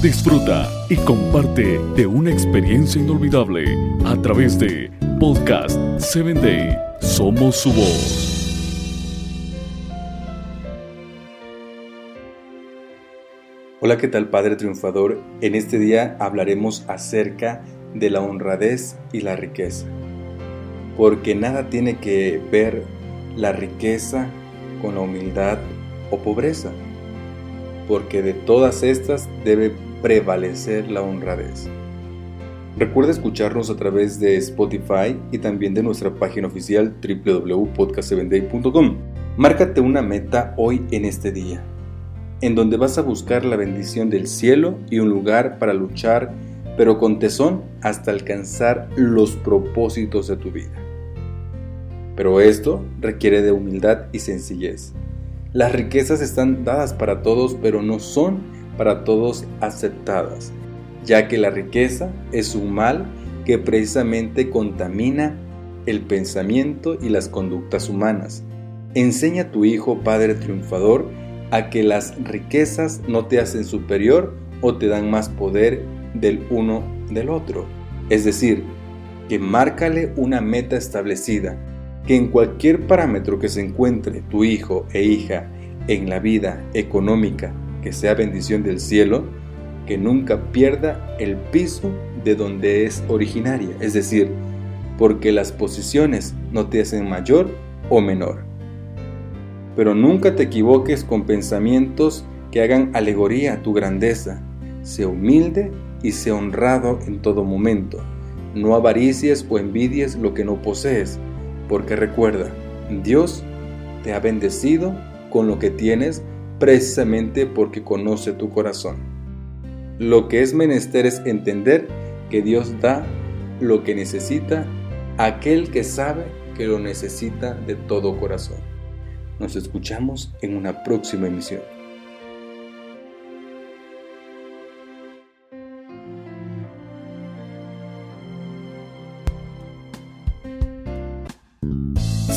Disfruta y comparte de una experiencia inolvidable a través de Podcast 7 Day. Somos su voz. Hola, ¿qué tal Padre Triunfador? En este día hablaremos acerca de la honradez y la riqueza. Porque nada tiene que ver la riqueza con la humildad o pobreza. Porque de todas estas debe prevalecer la honradez. Recuerda escucharnos a través de Spotify y también de nuestra página oficial www.podcast7day.com. Márcate una meta hoy en este día en donde vas a buscar la bendición del cielo y un lugar para luchar, pero con tesón hasta alcanzar los propósitos de tu vida. Pero esto requiere de humildad y sencillez. Las riquezas están dadas para todos, pero no son para todos aceptadas, ya que la riqueza es un mal que precisamente contamina el pensamiento y las conductas humanas. Enseña a tu hijo, Padre Triunfador, a que las riquezas no te hacen superior o te dan más poder del uno del otro. Es decir, que márcale una meta establecida, que en cualquier parámetro que se encuentre tu hijo e hija en la vida económica, que sea bendición del cielo, que nunca pierda el piso de donde es originaria, es decir, porque las posiciones no te hacen mayor o menor pero nunca te equivoques con pensamientos que hagan alegoría a tu grandeza. Sé humilde y sé honrado en todo momento. No avaricies o envidies lo que no posees, porque recuerda, Dios te ha bendecido con lo que tienes precisamente porque conoce tu corazón. Lo que es menester es entender que Dios da lo que necesita aquel que sabe que lo necesita de todo corazón. Nos escuchamos en una próxima emisión.